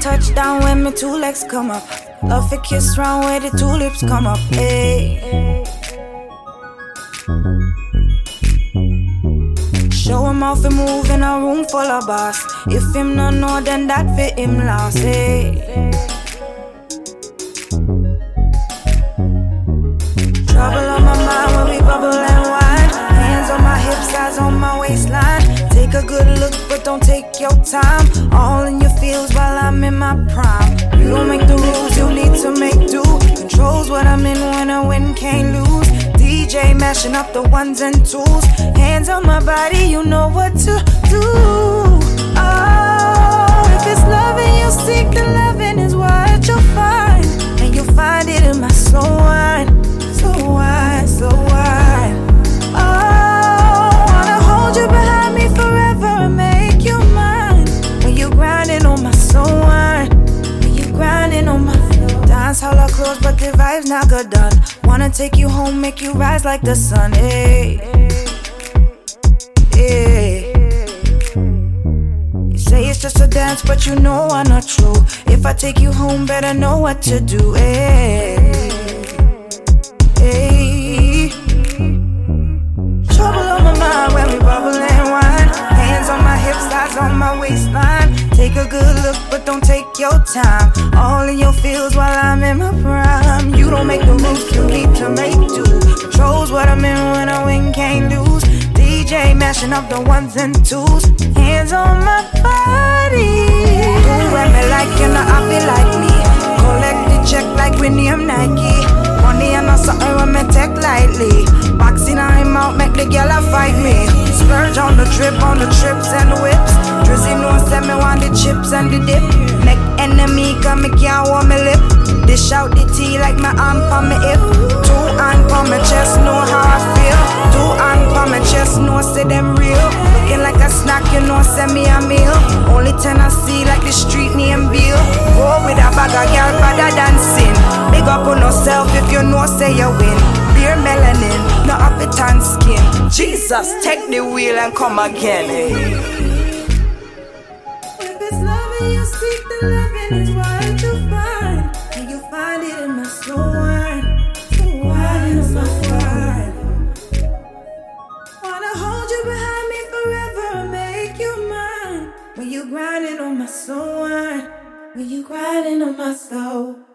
Touchdown when my two legs come up. Love a kiss round where the tulips come up. Hey. Him how to move in a room full of boss. If him no know, then that fit him lost. Hey. Trouble on my mind when we bubble and wine. Hands on my hips, eyes on my waistline. Take a good look, but don't take your time. All in your feels while I'm in my prime. You don't make the rules, you need to make DJ mashing up the ones and twos. Hands on my body, you know what to do. Oh, closed, vibe's not good done. Wanna take you home, make you rise like the sun. Eh. Hey, hey. You say it's just a dance, but you know I'm not true. If I take you home, better know what to do. Hey, hey. Trouble on my mind when we bubble and wine. Hands on my hips, eyes on my waistline. Take a good look, but don't take your time. All in your feels while I'm DJ mashing up the ones and twos. Hands on my body. Do what me like, you know I feel like me. Collect the check like name Nike. Money and not something when me take lightly. Boxing I'm out, make the girl fight me. Splurge on the trip, on the trips and the whips. Drizzy no send me want the chips and the dip. Make enemy come me can't warm me lip. Dish out the tea like my arm on me say them real. Looking like a snack, you know send me a meal. Only ten I see like the street name Bill. Go with a bag of girl better than sin. Big up on yourself if you know say you win. Beer melanin, no up it tan skin. Jesus, take the wheel and come again. Eh? If it's loving you seek, the loving is what you find. And you find it in my slow you grinding on my soul. When you grinding on my soul.